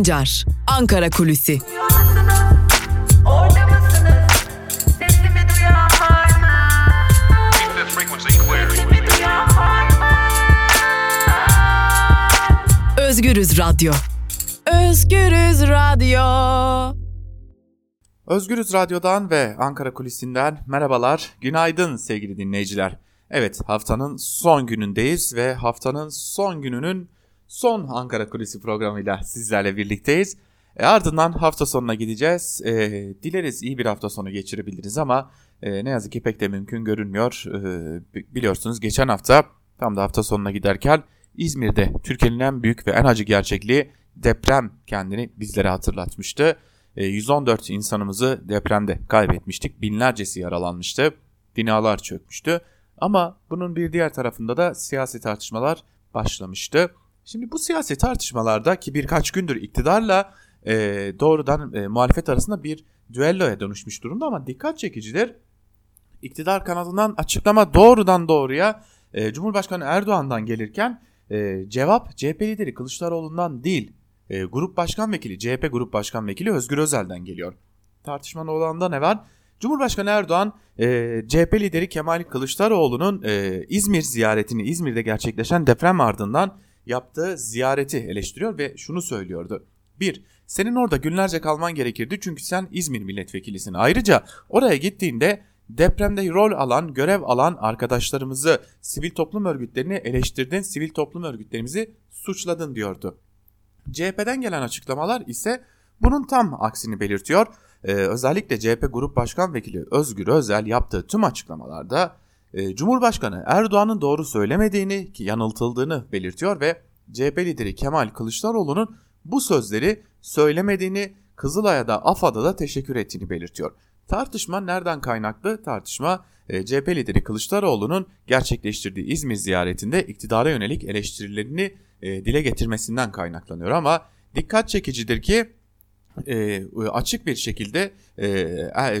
Sancar, Ankara Kulüsi. Özgürüz Radyo. Özgürüz Radyo. Özgürüz Radyo'dan ve Ankara Kulisi'nden merhabalar, günaydın sevgili dinleyiciler. Evet haftanın son günündeyiz ve haftanın son gününün son Ankara Kulisi programıyla sizlerle birlikteyiz. E, ardından hafta sonuna gideceğiz. E, dileriz iyi bir hafta sonu geçirebiliriz ama e, ne yazık ki pek de mümkün görünmüyor. E, biliyorsunuz geçen hafta tam da hafta sonuna giderken İzmir'de Türkiye'nin en büyük ve en acı gerçekliği deprem kendini bizlere hatırlatmıştı. E, 114 insanımızı depremde kaybetmiştik. Binlercesi yaralanmıştı. Binalar çökmüştü. Ama bunun bir diğer tarafında da siyasi tartışmalar başlamıştı. Şimdi bu siyasi tartışmalarda ki birkaç gündür iktidarla e, doğrudan e, muhalefet arasında bir düelloya dönüşmüş durumda ama dikkat çekicidir. İktidar kanadından açıklama doğrudan doğruya e, Cumhurbaşkanı Erdoğan'dan gelirken e, cevap CHP lideri Kılıçdaroğlu'ndan değil e, Grup Başkan Vekili CHP Grup Başkan Vekili Özgür Özel'den geliyor. Tartışmanın olanda ne var? Cumhurbaşkanı Erdoğan e, CHP lideri Kemal Kılıçdaroğlu'nun e, İzmir ziyaretini İzmir'de gerçekleşen deprem ardından yaptığı ziyareti eleştiriyor ve şunu söylüyordu. 1. Senin orada günlerce kalman gerekirdi çünkü sen İzmir milletvekilisin. Ayrıca oraya gittiğinde depremde rol alan, görev alan arkadaşlarımızı, sivil toplum örgütlerini eleştirdin, sivil toplum örgütlerimizi suçladın diyordu. CHP'den gelen açıklamalar ise bunun tam aksini belirtiyor. Ee, özellikle CHP Grup Başkan Vekili Özgür Özel yaptığı tüm açıklamalarda e, Cumhurbaşkanı Erdoğan'ın doğru söylemediğini ki yanıltıldığını belirtiyor ve CHP lideri Kemal Kılıçdaroğlu'nun bu sözleri söylemediğini Kızılay'a da AFAD'a da teşekkür ettiğini belirtiyor. Tartışma nereden kaynaklı? Tartışma e, CHP lideri Kılıçdaroğlu'nun gerçekleştirdiği İzmir ziyaretinde iktidara yönelik eleştirilerini e, dile getirmesinden kaynaklanıyor ama dikkat çekicidir ki e, açık bir şekilde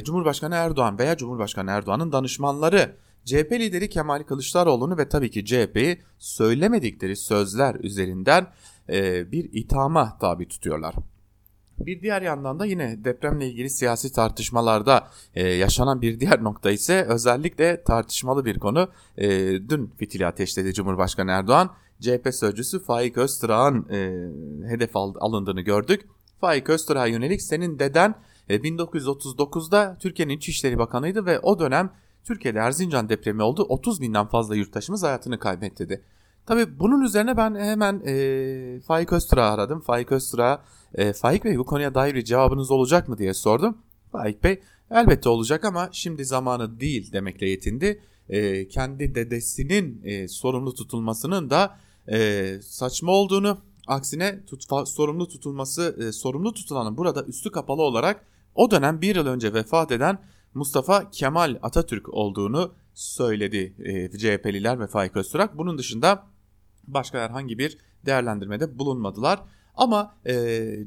Cumhurbaşkanı Erdoğan veya Cumhurbaşkanı Erdoğan'ın danışmanları CHP lideri Kemal Kılıçdaroğlu'nu ve tabii ki CHP'yi söylemedikleri sözler üzerinden e, bir ithama tabi tutuyorlar. Bir diğer yandan da yine depremle ilgili siyasi tartışmalarda e, yaşanan bir diğer nokta ise özellikle tartışmalı bir konu. E, dün fitili ateşledi Cumhurbaşkanı Erdoğan. CHP sözcüsü Faik Öztürk'ün e, hedef alındığını gördük. Faik Öztürk'e yönelik senin deden e, 1939'da Türkiye'nin İçişleri Bakanıydı ve o dönem Türkiye'de Erzincan depremi oldu. 30 binden fazla yurttaşımız hayatını kaybetti dedi. Tabi bunun üzerine ben hemen e, Faik Öztürk'ü aradım. Faik Öztürk'e e, Faik Bey bu konuya dair bir cevabınız olacak mı diye sordum. Faik Bey elbette olacak ama şimdi zamanı değil demekle yetindi. E, kendi dedesinin e, sorumlu tutulmasının da e, saçma olduğunu aksine tut, sorumlu tutulması e, sorumlu tutulanın burada üstü kapalı olarak o dönem bir yıl önce vefat eden Mustafa Kemal Atatürk olduğunu söyledi e, CHP'liler ve Faik Öztürk. Bunun dışında başka herhangi bir değerlendirmede bulunmadılar. Ama e,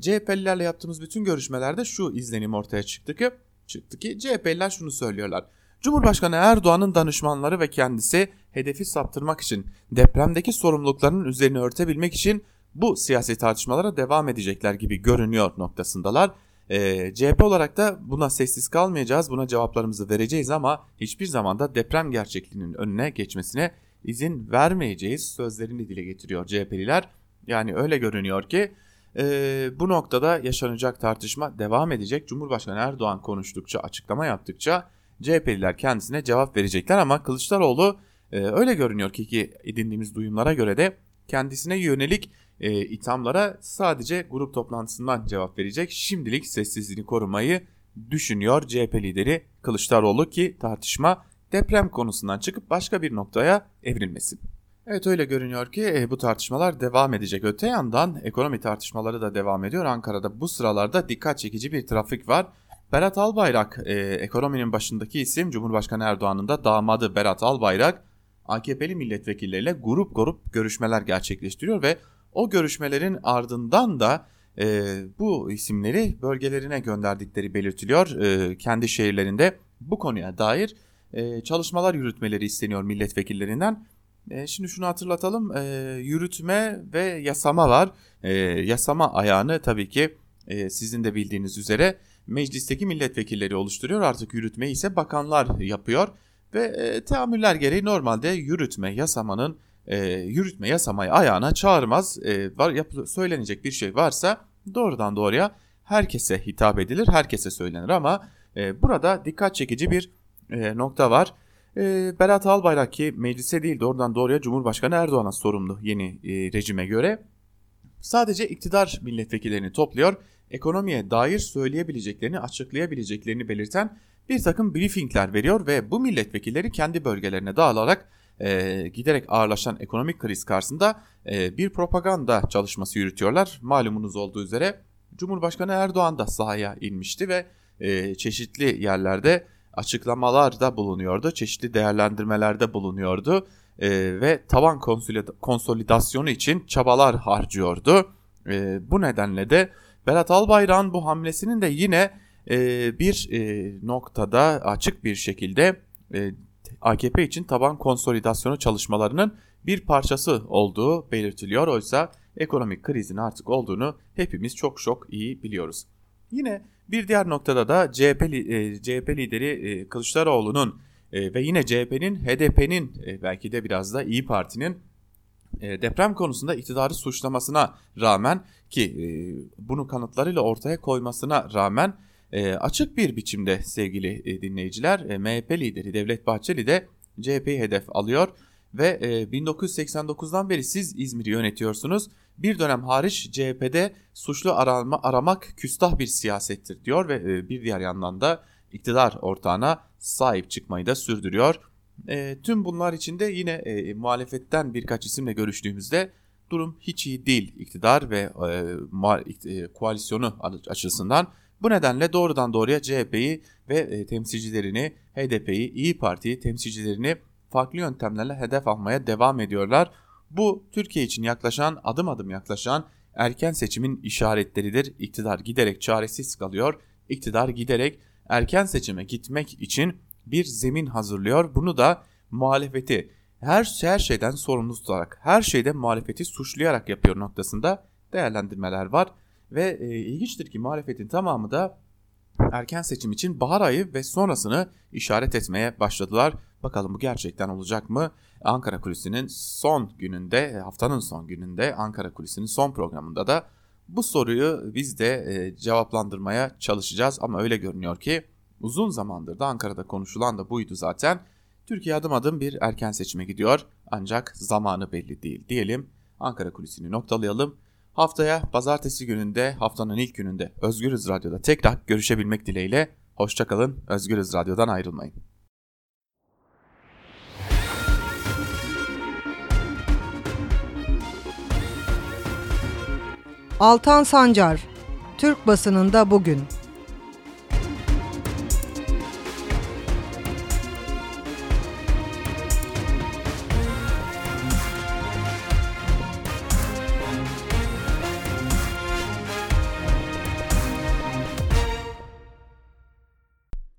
CHP'lilerle yaptığımız bütün görüşmelerde şu izlenim ortaya çıktı ki, çıktı ki CHP'liler şunu söylüyorlar. Cumhurbaşkanı Erdoğan'ın danışmanları ve kendisi hedefi saptırmak için depremdeki sorumluluklarının üzerini örtebilmek için bu siyasi tartışmalara devam edecekler gibi görünüyor noktasındalar. E, CHP olarak da buna sessiz kalmayacağız, buna cevaplarımızı vereceğiz ama hiçbir zaman da deprem gerçekliğinin önüne geçmesine izin vermeyeceğiz sözlerini dile getiriyor CHP'liler. Yani öyle görünüyor ki e, bu noktada yaşanacak tartışma devam edecek. Cumhurbaşkanı Erdoğan konuştukça, açıklama yaptıkça CHP'liler kendisine cevap verecekler ama Kılıçdaroğlu e, öyle görünüyor ki, ki edindiğimiz duyumlara göre de kendisine yönelik e, ithamlara sadece grup toplantısından cevap verecek. Şimdilik sessizliğini korumayı düşünüyor CHP lideri Kılıçdaroğlu ki tartışma deprem konusundan çıkıp başka bir noktaya evrilmesin. Evet öyle görünüyor ki e, bu tartışmalar devam edecek. Öte yandan ekonomi tartışmaları da devam ediyor. Ankara'da bu sıralarda dikkat çekici bir trafik var. Berat Albayrak e, ekonominin başındaki isim Cumhurbaşkanı Erdoğan'ın da damadı Berat Albayrak AKP'li milletvekilleriyle grup grup görüşmeler gerçekleştiriyor ve o görüşmelerin ardından da e, bu isimleri bölgelerine gönderdikleri belirtiliyor. E, kendi şehirlerinde bu konuya dair e, çalışmalar yürütmeleri isteniyor milletvekillerinden. E, şimdi şunu hatırlatalım. E, yürütme ve yasama var. E, yasama ayağını tabii ki e, sizin de bildiğiniz üzere meclisteki milletvekilleri oluşturuyor. Artık yürütmeyi ise bakanlar yapıyor. Ve e, teamüller gereği normalde yürütme yasamanın e, yürütme yasamayı ayağına çağırmaz. E, var, yap, söylenecek bir şey varsa doğrudan doğruya herkese hitap edilir, herkese söylenir ama e, burada dikkat çekici bir e, nokta var. E, Berat Albayrak ki meclise değil doğrudan doğruya Cumhurbaşkanı Erdoğan'a sorumlu yeni e, rejime göre sadece iktidar milletvekillerini topluyor, ekonomiye dair söyleyebileceklerini, açıklayabileceklerini belirten bir takım briefingler veriyor ve bu milletvekilleri kendi bölgelerine dağılarak e, giderek ağırlaşan ekonomik kriz karşısında e, bir propaganda çalışması yürütüyorlar. Malumunuz olduğu üzere Cumhurbaşkanı Erdoğan da sahaya inmişti ve e, çeşitli yerlerde açıklamalar da bulunuyordu, çeşitli değerlendirmelerde bulunuyordu e, ve taban konsolidasyonu için çabalar harcıyordu. E, bu nedenle de Berat Albayrak'ın bu hamlesinin de yine e, bir e, noktada açık bir şekilde e, AKP için taban konsolidasyonu çalışmalarının bir parçası olduğu belirtiliyor. Oysa ekonomik krizin artık olduğunu hepimiz çok çok iyi biliyoruz. Yine bir diğer noktada da CHP, e, CHP lideri e, Kılıçdaroğlu'nun e, ve yine CHP'nin, HDP'nin belki de biraz da İyi Parti'nin deprem konusunda iktidarı suçlamasına rağmen ki bunu kanıtlarıyla ortaya koymasına rağmen e, açık bir biçimde sevgili e, dinleyiciler e, MHP lideri Devlet Bahçeli de CHP'yi hedef alıyor ve e, 1989'dan beri siz İzmir'i yönetiyorsunuz. Bir dönem hariç CHP'de suçlu arama, aramak küstah bir siyasettir diyor ve e, bir diğer yandan da iktidar ortağına sahip çıkmayı da sürdürüyor. E, tüm bunlar içinde yine e, muhalefetten birkaç isimle görüştüğümüzde durum hiç iyi değil iktidar ve e, e, koalisyonu açısından. Bu nedenle doğrudan doğruya CHP'yi ve e, temsilcilerini, HDP'yi, İyi Parti'yi temsilcilerini farklı yöntemlerle hedef almaya devam ediyorlar. Bu Türkiye için yaklaşan, adım adım yaklaşan erken seçimin işaretleridir. İktidar giderek çaresiz kalıyor. İktidar giderek erken seçime gitmek için bir zemin hazırlıyor. Bunu da muhalefeti her, her şeyden sorumlu tutarak, her şeyde muhalefeti suçlayarak yapıyor noktasında değerlendirmeler var. Ve e, ilginçtir ki muhalefetin tamamı da erken seçim için bahar ayı ve sonrasını işaret etmeye başladılar. Bakalım bu gerçekten olacak mı? Ankara Kulisi'nin son gününde, haftanın son gününde Ankara Kulisi'nin son programında da bu soruyu biz de e, cevaplandırmaya çalışacağız ama öyle görünüyor ki uzun zamandır da Ankara'da konuşulan da buydu zaten. Türkiye adım adım bir erken seçime gidiyor ancak zamanı belli değil diyelim. Ankara Kulisi'ni noktalayalım. Haftaya pazartesi gününde haftanın ilk gününde Özgürüz Radyo'da tekrar görüşebilmek dileğiyle. Hoşçakalın Özgürüz Radyo'dan ayrılmayın. Altan Sancar, Türk basınında bugün.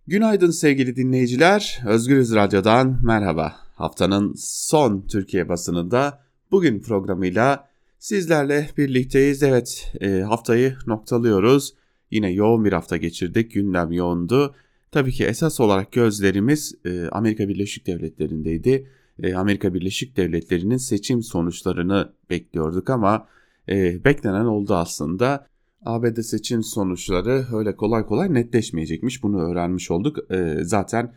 Günaydın sevgili dinleyiciler. Özgürüz Radyo'dan merhaba. Haftanın son Türkiye basınında bugün programıyla sizlerle birlikteyiz. Evet e, haftayı noktalıyoruz. Yine yoğun bir hafta geçirdik. Gündem yoğundu. Tabii ki esas olarak gözlerimiz e, Amerika Birleşik Devletleri'ndeydi. E, Amerika Birleşik Devletleri'nin seçim sonuçlarını bekliyorduk ama beklenen oldu aslında. ABD seçim sonuçları öyle kolay kolay netleşmeyecekmiş. Bunu öğrenmiş olduk. E, zaten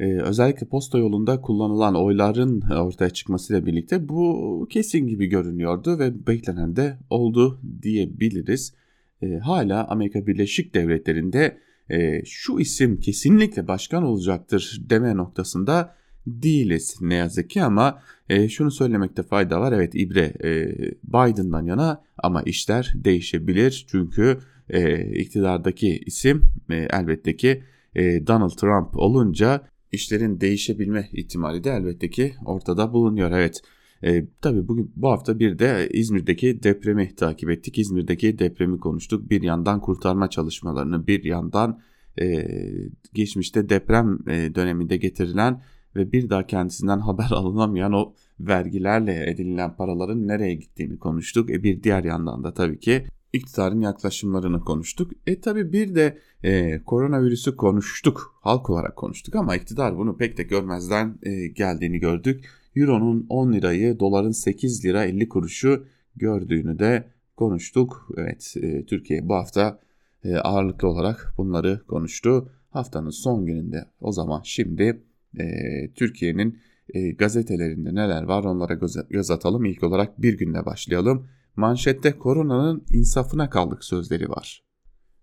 e, özellikle posta yolunda kullanılan oyların ortaya çıkmasıyla birlikte bu kesin gibi görünüyordu ve beklenen de oldu diyebiliriz. E, hala Amerika Birleşik Devletleri'nde e, şu isim kesinlikle başkan olacaktır deme noktasında değiliz ne yazık ki ama e, şunu söylemekte fayda var. Evet İbre e, Biden'dan yana ama işler değişebilir. Çünkü e, iktidardaki isim e, elbette ki e, Donald Trump olunca işlerin değişebilme ihtimali de elbette ki ortada bulunuyor. Evet e, tabii bugün bu hafta bir de İzmir'deki depremi takip ettik. İzmir'deki depremi konuştuk. Bir yandan kurtarma çalışmalarını bir yandan e, geçmişte deprem e, döneminde getirilen ve bir daha kendisinden haber alınamayan o vergilerle edinilen paraların nereye gittiğini konuştuk. E bir diğer yandan da tabii ki iktidarın yaklaşımlarını konuştuk. E tabii bir de e, koronavirüsü konuştuk, halk olarak konuştuk ama iktidar bunu pek de görmezden e, geldiğini gördük. Euro'nun 10 lirayı, doların 8 lira 50 kuruşu gördüğünü de konuştuk. Evet, e, Türkiye bu hafta e, ağırlıklı olarak bunları konuştu. Haftanın son gününde o zaman şimdi e, Türkiye'nin e, gazetelerinde neler var onlara göz, göz atalım. İlk olarak bir günle başlayalım. Manşette koronanın insafına kaldık sözleri var.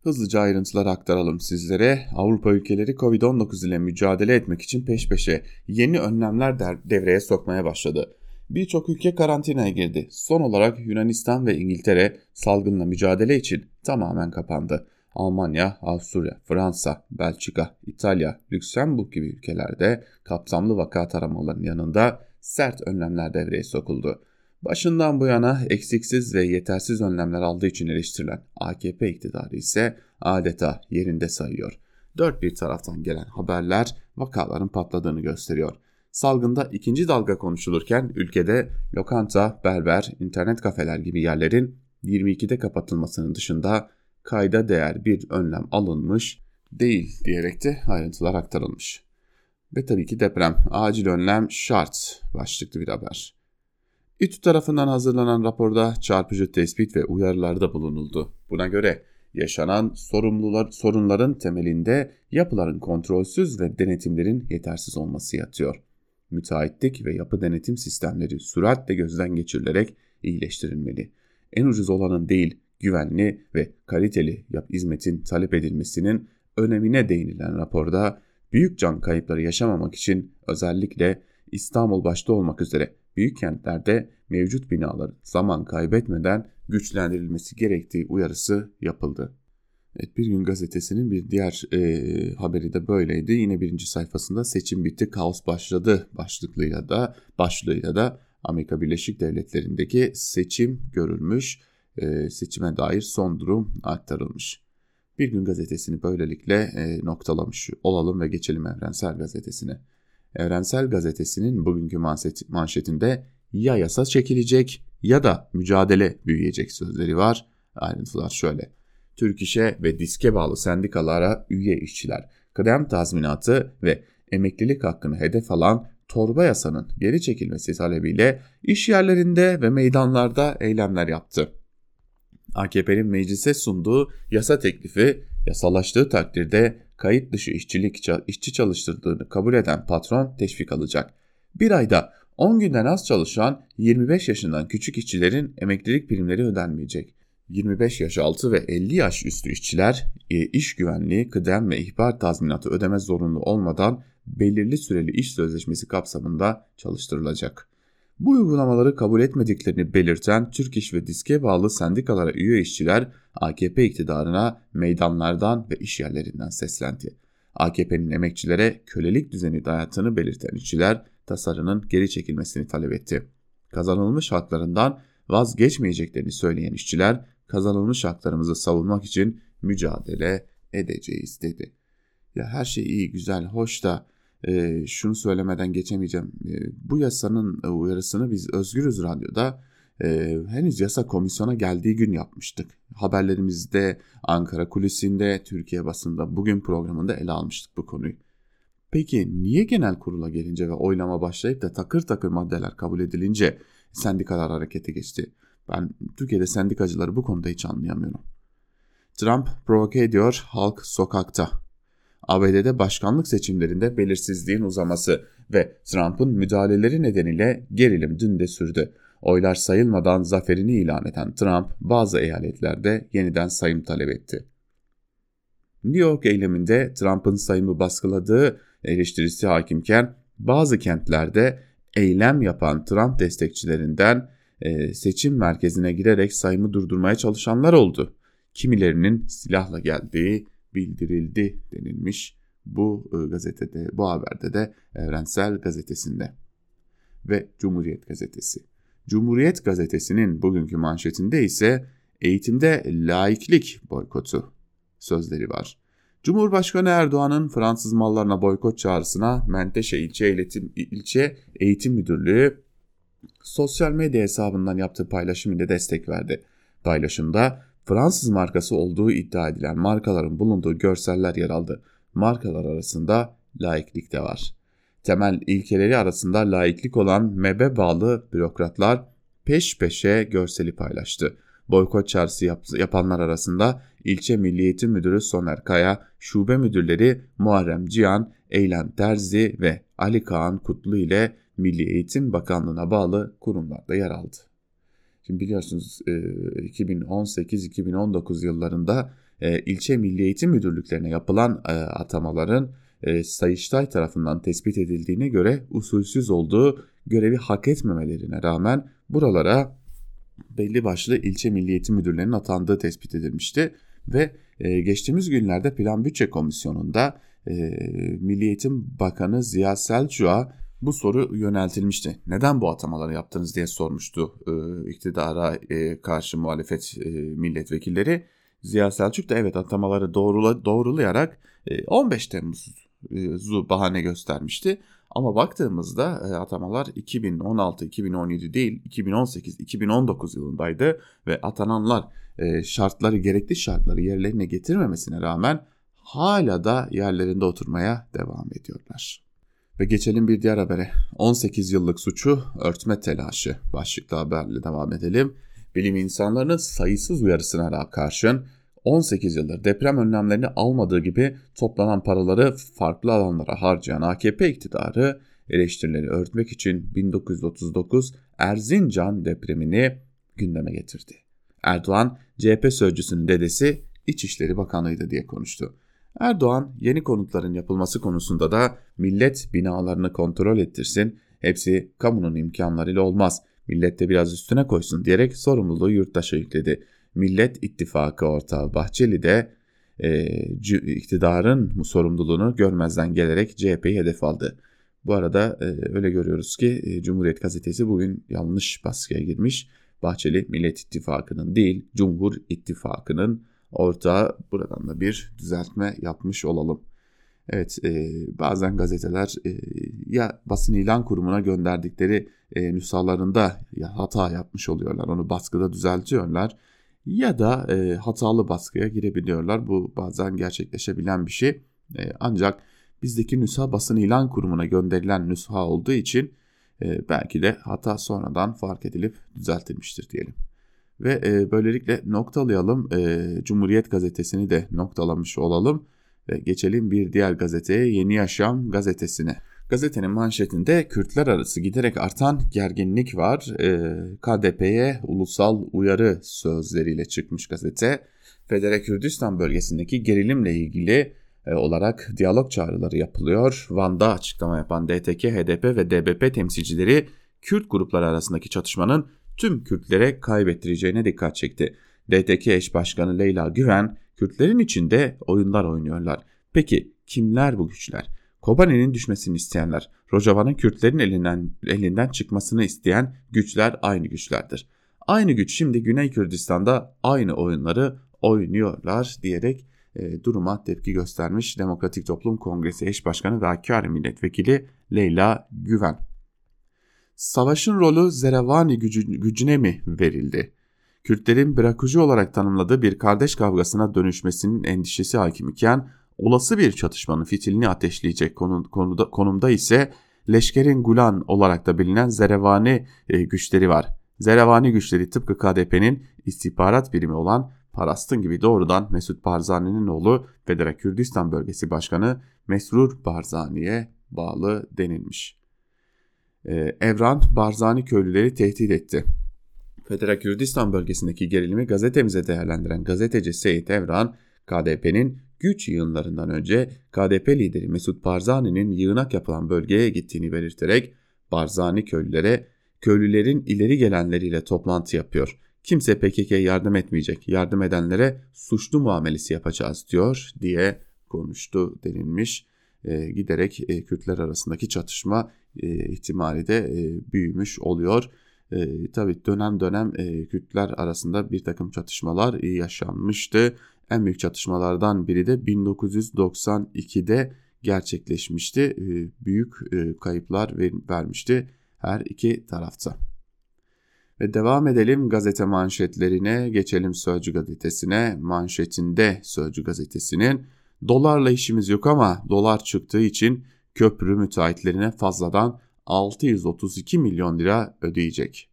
Hızlıca ayrıntıları aktaralım sizlere. Avrupa ülkeleri Covid-19 ile mücadele etmek için peş peşe yeni önlemler devreye sokmaya başladı. Birçok ülke karantinaya girdi. Son olarak Yunanistan ve İngiltere salgınla mücadele için tamamen kapandı. Almanya, Avusturya, Fransa, Belçika, İtalya, Lüksemburg gibi ülkelerde kapsamlı vaka taramalarının yanında sert önlemler devreye sokuldu. Başından bu yana eksiksiz ve yetersiz önlemler aldığı için eleştirilen AKP iktidarı ise adeta yerinde sayıyor. Dört bir taraftan gelen haberler vakaların patladığını gösteriyor. Salgında ikinci dalga konuşulurken ülkede lokanta, berber, internet kafeler gibi yerlerin 22'de kapatılmasının dışında kayda değer bir önlem alınmış değil diyerek de ayrıntılar aktarılmış. Ve tabii ki deprem, acil önlem şart başlıklı bir haber. İTÜ tarafından hazırlanan raporda çarpıcı tespit ve uyarılarda bulunuldu. Buna göre yaşanan sorumlular, sorunların temelinde yapıların kontrolsüz ve denetimlerin yetersiz olması yatıyor. Müteahhitlik ve yapı denetim sistemleri süratle gözden geçirilerek iyileştirilmeli. En ucuz olanın değil, güvenli ve kaliteli yap hizmetin talep edilmesinin önemine değinilen raporda büyük can kayıpları yaşamamak için özellikle İstanbul başta olmak üzere büyük kentlerde mevcut binaların zaman kaybetmeden güçlendirilmesi gerektiği uyarısı yapıldı. Evet, bir gün gazetesinin bir diğer e, haberi de böyleydi. Yine birinci sayfasında seçim bitti, kaos başladı başlıklığıyla da başlığıyla da Amerika Birleşik Devletleri'ndeki seçim görülmüş, e, seçime dair son durum aktarılmış. Bir gün gazetesini böylelikle e, noktalamış olalım ve geçelim Evrensel Gazetesi'ne. Evrensel Gazetesi'nin bugünkü manşetinde ya yasa çekilecek ya da mücadele büyüyecek sözleri var. Ayrıntılar şöyle. Türk İş'e ve diske bağlı sendikalara üye işçiler kıdem tazminatı ve emeklilik hakkını hedef alan torba yasanın geri çekilmesi talebiyle iş yerlerinde ve meydanlarda eylemler yaptı. AKP'nin meclise sunduğu yasa teklifi yasalaştığı takdirde kayıt dışı işçilik işçi çalıştırdığını kabul eden patron teşvik alacak. Bir ayda 10 günden az çalışan 25 yaşından küçük işçilerin emeklilik primleri ödenmeyecek. 25 yaş altı ve 50 yaş üstü işçiler e, iş güvenliği, kıdem ve ihbar tazminatı ödeme zorunlu olmadan belirli süreli iş sözleşmesi kapsamında çalıştırılacak. Bu uygulamaları kabul etmediklerini belirten Türk İş ve Diske bağlı sendikalara üye işçiler AKP iktidarına meydanlardan ve iş yerlerinden seslendi. AKP'nin emekçilere kölelik düzeni dayattığını belirten işçiler tasarının geri çekilmesini talep etti. Kazanılmış haklarından vazgeçmeyeceklerini söyleyen işçiler kazanılmış haklarımızı savunmak için mücadele edeceğiz dedi. Ya her şey iyi, güzel, hoş da e, şunu söylemeden geçemeyeceğim. E, bu yasanın e, uyarısını biz Özgürüz Radyo'da e, henüz yasa komisyona geldiği gün yapmıştık. Haberlerimizde, Ankara kulisinde, Türkiye basında bugün programında ele almıştık bu konuyu. Peki niye genel kurula gelince ve oylama başlayıp da takır takır maddeler kabul edilince sendikalar harekete geçti? Ben Türkiye'de sendikacıları bu konuda hiç anlayamıyorum. Trump provoke ediyor, halk sokakta. ABD'de başkanlık seçimlerinde belirsizliğin uzaması ve Trump'ın müdahaleleri nedeniyle gerilim dün de sürdü. Oylar sayılmadan zaferini ilan eden Trump bazı eyaletlerde yeniden sayım talep etti. New York eyleminde Trump'ın sayımı baskıladığı eleştirisi hakimken bazı kentlerde eylem yapan Trump destekçilerinden e, seçim merkezine girerek sayımı durdurmaya çalışanlar oldu. Kimilerinin silahla geldiği bildirildi denilmiş bu e, gazetede, bu haberde de Evrensel Gazetesi'nde ve Cumhuriyet Gazetesi. Cumhuriyet Gazetesi'nin bugünkü manşetinde ise eğitimde laiklik boykotu sözleri var. Cumhurbaşkanı Erdoğan'ın Fransız mallarına boykot çağrısına Menteşe İlçe Eğitim, İlçe Eğitim Müdürlüğü sosyal medya hesabından yaptığı paylaşım ile destek verdi. Paylaşımda Fransız markası olduğu iddia edilen markaların bulunduğu görseller yer aldı. Markalar arasında laiklik de var. Temel ilkeleri arasında laiklik olan MEB'e bağlı bürokratlar peş peşe görseli paylaştı. Boykot çağrısı yap yapanlar arasında ilçe Milli Eğitim Müdürü Soner Kaya, şube müdürleri Muharrem Cihan, Eylem Terzi ve Ali Kaan Kutlu ile Milli Eğitim Bakanlığı'na bağlı kurumlarda yer aldı. Şimdi biliyorsunuz 2018-2019 yıllarında ilçe Milli Eğitim Müdürlüklerine yapılan atamaların Sayıştay tarafından tespit edildiğine göre usulsüz olduğu görevi hak etmemelerine rağmen buralara belli başlı ilçe milli eğitim müdürlerinin atandığı tespit edilmişti. Ve e, geçtiğimiz günlerde Plan Bütçe Komisyonu'nda e, Milli Eğitim Bakanı Ziya Selçuk'a bu soru yöneltilmişti. Neden bu atamaları yaptınız diye sormuştu e, iktidara e, karşı muhalefet e, milletvekilleri. Ziya Selçuk da evet atamaları doğrula, doğrulayarak e, 15 Temmuz'u bahane göstermişti. Ama baktığımızda atamalar 2016-2017 değil 2018-2019 yılındaydı ve atananlar şartları gerekli şartları yerlerine getirmemesine rağmen hala da yerlerinde oturmaya devam ediyorlar. Ve geçelim bir diğer habere. 18 yıllık suçu örtme telaşı başlıklı haberle devam edelim. Bilim insanlarının sayısız uyarısına karşın 18 yıldır deprem önlemlerini almadığı gibi toplanan paraları farklı alanlara harcayan AKP iktidarı eleştirileri örtmek için 1939 Erzincan depremini gündeme getirdi. Erdoğan, CHP sözcüsünün dedesi İçişleri Bakanıydı diye konuştu. Erdoğan, yeni konutların yapılması konusunda da millet binalarını kontrol ettirsin, hepsi kamunun imkanlarıyla olmaz, millet de biraz üstüne koysun diyerek sorumluluğu yurttaşa yükledi. Millet İttifakı ortağı Bahçeli de e, iktidarın sorumluluğunu görmezden gelerek CHP'yi hedef aldı. Bu arada e, öyle görüyoruz ki e, Cumhuriyet Gazetesi bugün yanlış baskıya girmiş. Bahçeli Millet İttifakı'nın değil Cumhur İttifakı'nın ortağı buradan da bir düzeltme yapmış olalım. Evet e, bazen gazeteler e, ya basın ilan kurumuna gönderdikleri e, nüshalarında ya hata yapmış oluyorlar onu baskıda düzeltiyorlar ya da e, hatalı baskıya girebiliyorlar. Bu bazen gerçekleşebilen bir şey. E, ancak bizdeki nüsha basın ilan kurumuna gönderilen nüsha olduğu için e, belki de hata sonradan fark edilip düzeltilmiştir diyelim. Ve e, böylelikle noktalayalım. E, Cumhuriyet gazetesini de noktalamış olalım. Ve geçelim bir diğer gazeteye Yeni Yaşam gazetesine. Gazetenin manşetinde Kürtler arası giderek artan gerginlik var. Ee, KDP'ye ulusal uyarı sözleriyle çıkmış gazete. Federe Kürdistan bölgesindeki gerilimle ilgili e, olarak diyalog çağrıları yapılıyor. Van'da açıklama yapan DTK, HDP ve DBP temsilcileri Kürt grupları arasındaki çatışmanın tüm Kürtlere kaybettireceğine dikkat çekti. DTK eş başkanı Leyla Güven, Kürtlerin içinde oyunlar oynuyorlar. Peki kimler bu güçler? Kobani'nin düşmesini isteyenler, Rojava'nın Kürtlerin elinden, elinden çıkmasını isteyen güçler aynı güçlerdir. Aynı güç şimdi Güney Kürdistan'da aynı oyunları oynuyorlar diyerek e, duruma tepki göstermiş Demokratik Toplum Kongresi eş başkanı ve Hakkari milletvekili Leyla Güven. Savaşın rolü Zerevani gücü, gücüne mi verildi? Kürtlerin bırakıcı olarak tanımladığı bir kardeş kavgasına dönüşmesinin endişesi hakim iken olası bir çatışmanın fitilini ateşleyecek konu, konuda, konumda ise Leşkerin Gulan olarak da bilinen Zerevani e, güçleri var. Zerevani güçleri tıpkı KDP'nin istihbarat birimi olan Parastın gibi doğrudan Mesut Barzani'nin oğlu Federa Kürdistan Bölgesi Başkanı Mesrur Barzani'ye bağlı denilmiş. Ee, Evran Barzani köylüleri tehdit etti. Federa Kürdistan bölgesindeki gerilimi gazetemize değerlendiren gazeteci Seyit Evran, KDP'nin güç yığınlarından önce KDP lideri Mesut Barzani'nin yığınak yapılan bölgeye gittiğini belirterek Barzani köylülere köylülerin ileri gelenleriyle toplantı yapıyor. Kimse PKK'ya yardım etmeyecek. Yardım edenlere suçlu muamelesi yapacağız diyor diye konuştu denilmiş. E, giderek e, Kürtler arasındaki çatışma e, ihtimali de e, büyümüş oluyor. E, tabii dönem dönem e, Kürtler arasında bir takım çatışmalar yaşanmıştı. En büyük çatışmalardan biri de 1992'de gerçekleşmişti. Ee, büyük e, kayıplar vermişti her iki tarafta. Ve devam edelim gazete manşetlerine, geçelim Sözcü gazetesine. Manşetinde Sözcü gazetesinin dolarla işimiz yok ama dolar çıktığı için köprü müteahhitlerine fazladan 632 milyon lira ödeyecek.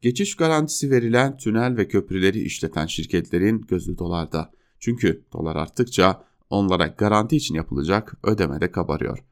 Geçiş garantisi verilen tünel ve köprüleri işleten şirketlerin gözü dolarda. Çünkü dolar arttıkça onlara garanti için yapılacak ödeme de kabarıyor.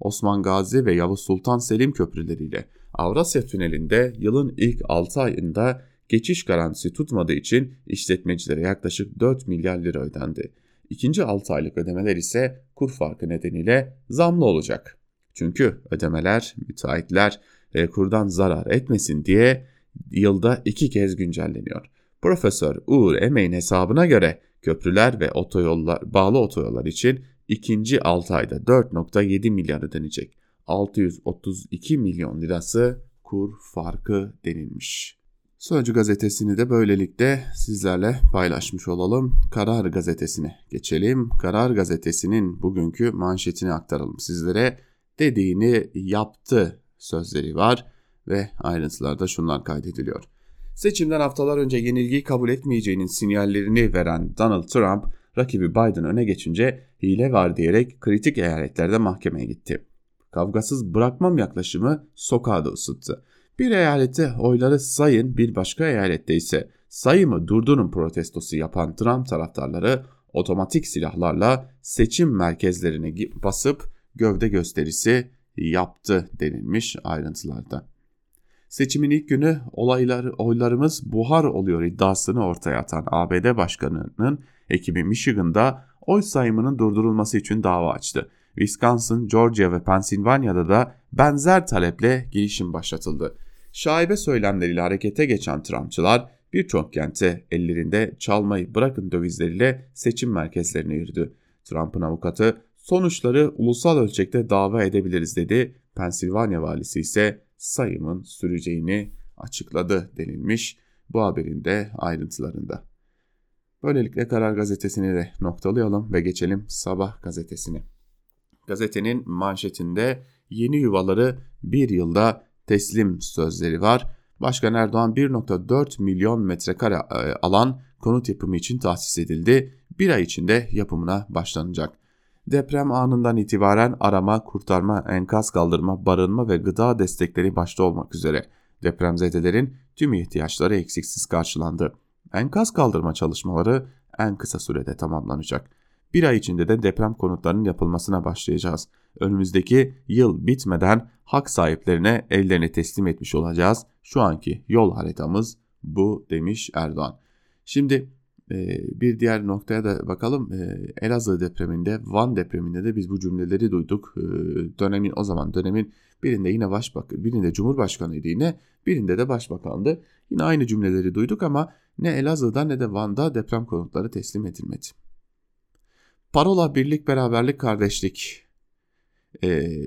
Osman Gazi ve Yavuz Sultan Selim köprüleriyle Avrasya Tüneli'nde yılın ilk 6 ayında geçiş garantisi tutmadığı için işletmecilere yaklaşık 4 milyar lira ödendi. İkinci 6 aylık ödemeler ise kur farkı nedeniyle zamlı olacak. Çünkü ödemeler müteahhitler e, kurdan zarar etmesin diye yılda iki kez güncelleniyor. Profesör Uğur Emeğin hesabına göre köprüler ve otoyollar, bağlı otoyollar için ikinci 6 ayda 4.7 milyar ödenecek. 632 milyon lirası kur farkı denilmiş. Sözcü gazetesini de böylelikle sizlerle paylaşmış olalım. Karar gazetesine geçelim. Karar gazetesinin bugünkü manşetini aktaralım sizlere. Dediğini yaptı sözleri var ve ayrıntılarda şunlar kaydediliyor. Seçimden haftalar önce yenilgiyi kabul etmeyeceğinin sinyallerini veren Donald Trump, rakibi Biden öne geçince hile var diyerek kritik eyaletlerde mahkemeye gitti. Kavgasız bırakmam yaklaşımı sokağı da ısıttı. Bir eyalette oyları sayın, bir başka eyalette ise sayımı durdurun protestosu yapan Trump taraftarları otomatik silahlarla seçim merkezlerine basıp gövde gösterisi yaptı denilmiş ayrıntılarda. Seçimin ilk günü olaylar, oylarımız buhar oluyor iddiasını ortaya atan ABD Başkanı'nın ekibi Michigan'da oy sayımının durdurulması için dava açtı. Wisconsin, Georgia ve Pennsylvania'da da benzer taleple girişim başlatıldı. Şaibe söylemleriyle harekete geçen Trumpçılar birçok kente ellerinde çalmayı bırakın dövizleriyle seçim merkezlerine yürüdü. Trump'ın avukatı sonuçları ulusal ölçekte dava edebiliriz dedi. Pensilvanya valisi ise sayımın süreceğini açıkladı denilmiş bu haberin de ayrıntılarında. Böylelikle Karar Gazetesi'ni de noktalayalım ve geçelim Sabah gazetesine. Gazetenin manşetinde yeni yuvaları bir yılda teslim sözleri var. Başkan Erdoğan 1.4 milyon metrekare e, alan konut yapımı için tahsis edildi. Bir ay içinde yapımına başlanacak. Deprem anından itibaren arama, kurtarma, enkaz kaldırma, barınma ve gıda destekleri başta olmak üzere depremzedelerin tüm ihtiyaçları eksiksiz karşılandı. Enkaz kaldırma çalışmaları en kısa sürede tamamlanacak. Bir ay içinde de deprem konutlarının yapılmasına başlayacağız. Önümüzdeki yıl bitmeden hak sahiplerine evlerini teslim etmiş olacağız. Şu anki yol haritamız bu demiş Erdoğan. Şimdi ee, bir diğer noktaya da bakalım. Ee, Elazığ depreminde, Van depreminde de biz bu cümleleri duyduk. Ee, dönemin o zaman dönemin birinde yine başbakan, birinde cumhurbaşkanıydı yine, birinde de başbakandı. Yine aynı cümleleri duyduk ama ne Elazığ'da ne de Van'da deprem konutları teslim edilmedi. Parola birlik, beraberlik, kardeşlik.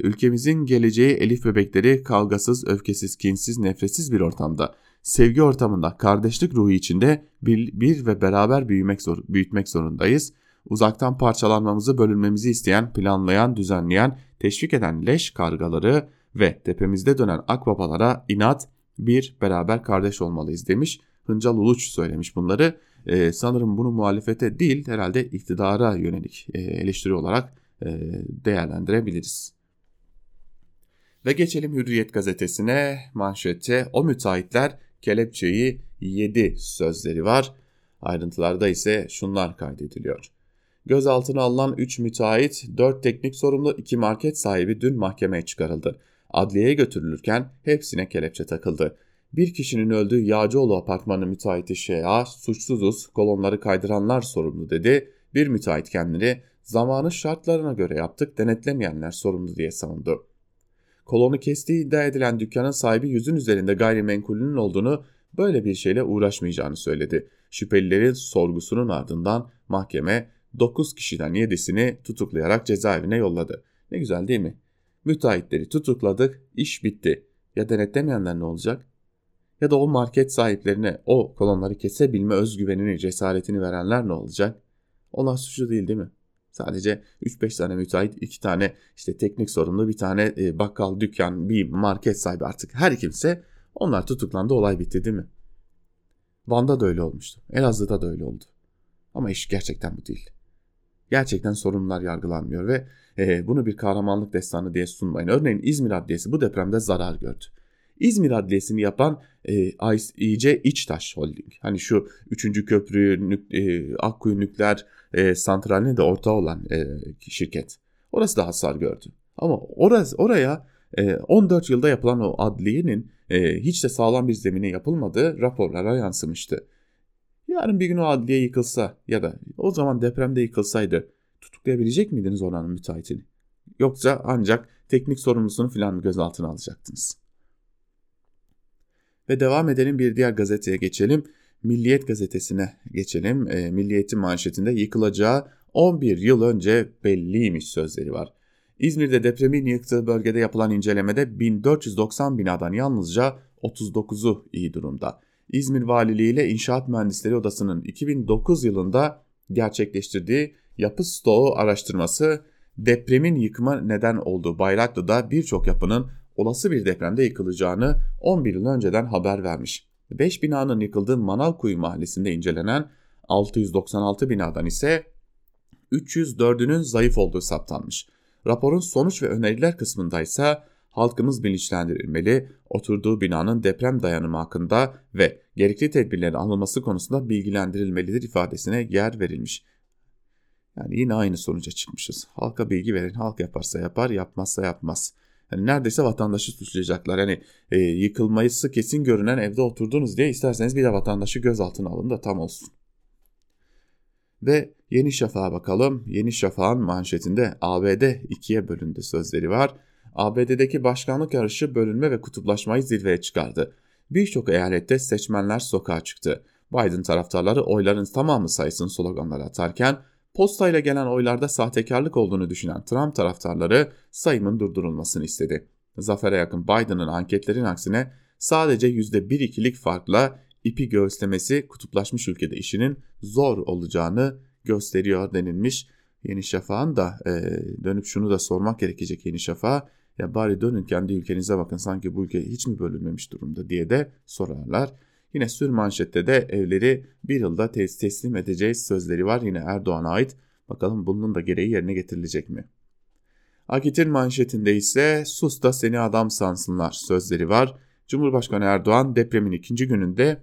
ülkemizin geleceği Elif bebekleri kavgasız, öfkesiz, kinsiz, nefretsiz bir ortamda sevgi ortamında, kardeşlik ruhu içinde bir, bir ve beraber büyümek zor, büyütmek zorundayız. Uzaktan parçalanmamızı, bölünmemizi isteyen, planlayan, düzenleyen, teşvik eden leş kargaları ve tepemizde dönen akbabalara inat, bir beraber kardeş olmalıyız demiş. Hıncal Uluç söylemiş bunları. Ee, sanırım bunu muhalefete değil herhalde iktidara yönelik e, eleştiri olarak e, değerlendirebiliriz. Ve geçelim Hürriyet gazetesine manşette o müteahhitler kelepçeyi yedi sözleri var. Ayrıntılarda ise şunlar kaydediliyor. Gözaltına alınan 3 müteahhit, 4 teknik sorumlu, 2 market sahibi dün mahkemeye çıkarıldı. Adliyeye götürülürken hepsine kelepçe takıldı. Bir kişinin öldüğü Yağcıoğlu apartmanı müteahhiti Şea, suçsuzuz, kolonları kaydıranlar sorumlu dedi. Bir müteahhit kendini zamanı şartlarına göre yaptık, denetlemeyenler sorumlu diye savundu kolonu kestiği iddia edilen dükkanın sahibi yüzün üzerinde gayrimenkulünün olduğunu böyle bir şeyle uğraşmayacağını söyledi. Şüphelilerin sorgusunun ardından mahkeme 9 kişiden 7'sini tutuklayarak cezaevine yolladı. Ne güzel değil mi? Müteahhitleri tutukladık, iş bitti. Ya denetlemeyenler ne olacak? Ya da o market sahiplerine o kolonları kesebilme özgüvenini, cesaretini verenler ne olacak? Onlar suçlu değil değil mi? Sadece 3-5 tane müteahhit, 2 tane işte teknik sorumlu, bir tane e, bakkal, dükkan, bir market sahibi artık her kimse onlar tutuklandı olay bitti değil mi? Van'da da öyle olmuştu. Elazığ'da da öyle oldu. Ama iş gerçekten bu değil. Gerçekten sorunlar yargılanmıyor ve e, bunu bir kahramanlık destanı diye sunmayın. Örneğin İzmir Adliyesi bu depremde zarar gördü. İzmir Adliyesi'ni yapan e, İçtaş Holding. Hani şu 3. köprü, nük, e, Akkuyu Nükleer e, Santrali'ne de ortağı olan e, şirket. Orası da hasar gördü. Ama orası, oraya e, 14 yılda yapılan o adliyenin e, hiç de sağlam bir zemine yapılmadığı raporlara yansımıştı. Yarın bir gün o adliye yıkılsa ya da o zaman depremde yıkılsaydı tutuklayabilecek miydiniz oranın müteahhitini? Yoksa ancak teknik sorumlusunu filan gözaltına alacaktınız? Ve devam edelim bir diğer gazeteye geçelim. Milliyet gazetesine geçelim. E, Milliyet'in manşetinde yıkılacağı 11 yıl önce belliymiş sözleri var. İzmir'de depremin yıktığı bölgede yapılan incelemede 1490 binadan yalnızca 39'u iyi durumda. İzmir Valiliği ile İnşaat Mühendisleri Odası'nın 2009 yılında gerçekleştirdiği yapı stoğu araştırması depremin yıkıma neden olduğu Bayraklı'da birçok yapının olası bir depremde yıkılacağını 11 yıl önceden haber vermiş. 5 binanın yıkıldığı Manavkuyu mahallesinde incelenen 696 binadan ise 304'ünün zayıf olduğu saptanmış. Raporun sonuç ve öneriler kısmında ise halkımız bilinçlendirilmeli, oturduğu binanın deprem dayanımı hakkında ve gerekli tedbirlerin alınması konusunda bilgilendirilmelidir ifadesine yer verilmiş. Yani yine aynı sonuca çıkmışız. Halka bilgi verin, halk yaparsa yapar, yapmazsa yapmaz. Yani neredeyse vatandaşı suçlayacaklar. Yani e, yıkılması kesin görünen evde oturdunuz diye isterseniz bir de vatandaşı gözaltına alın da tam olsun. Ve Yeni Şafak'a bakalım. Yeni Şafak'ın manşetinde ABD ikiye bölündü sözleri var. ABD'deki başkanlık yarışı bölünme ve kutuplaşmayı zirveye çıkardı. Birçok eyalette seçmenler sokağa çıktı. Biden taraftarları oyların tamamı sayısın sloganları atarken postayla gelen oylarda sahtekarlık olduğunu düşünen Trump taraftarları sayımın durdurulmasını istedi. Zafere yakın Biden'ın anketlerin aksine sadece %1-2'lik farkla ipi göğüslemesi kutuplaşmış ülkede işinin zor olacağını gösteriyor denilmiş. Yeni Şafak'ın da e, dönüp şunu da sormak gerekecek Yeni Şafak'a. Ya bari dönün kendi ülkenize bakın sanki bu ülke hiç mi bölünmemiş durumda diye de sorarlar. Yine sür manşette de evleri bir yılda tes teslim edeceğiz sözleri var yine Erdoğan'a ait. Bakalım bunun da gereği yerine getirilecek mi? Akit'in manşetinde ise sus da seni adam sansınlar sözleri var. Cumhurbaşkanı Erdoğan depremin ikinci gününde